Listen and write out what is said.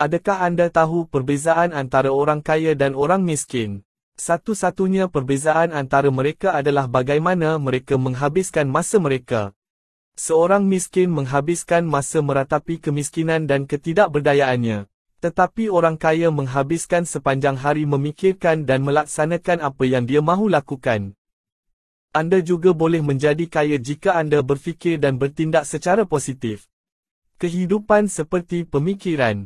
Adakah anda tahu perbezaan antara orang kaya dan orang miskin? Satu-satunya perbezaan antara mereka adalah bagaimana mereka menghabiskan masa mereka. Seorang miskin menghabiskan masa meratapi kemiskinan dan ketidakberdayaannya. Tetapi orang kaya menghabiskan sepanjang hari memikirkan dan melaksanakan apa yang dia mahu lakukan. Anda juga boleh menjadi kaya jika anda berfikir dan bertindak secara positif. Kehidupan seperti pemikiran